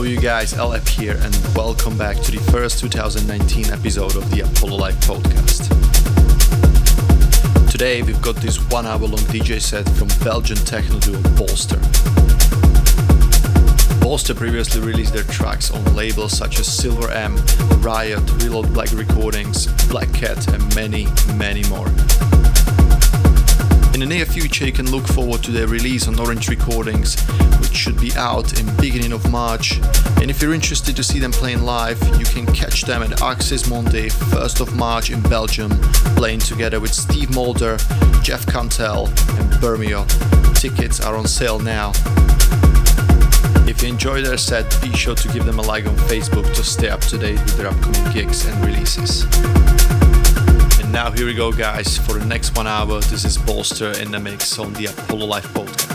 Hello, you guys, LF here, and welcome back to the first 2019 episode of the Apollo Live podcast. Today, we've got this one hour long DJ set from Belgian techno duo Bolster. Bolster previously released their tracks on labels such as Silver M, Riot, Reload Black Recordings, Black Cat, and many, many more. In the near future, you can look forward to their release on Orange Recordings, which should be out in beginning of March. And if you're interested to see them playing live, you can catch them at Axis Monday, 1st of March in Belgium, playing together with Steve Mulder, Jeff Cantel, and Bermeo. Tickets are on sale now. If you enjoy their set, be sure to give them a like on Facebook to stay up to date with their upcoming gigs and releases. Now here we go, guys, for the next one hour. This is Bolster in the mix on the Apollo Live podcast.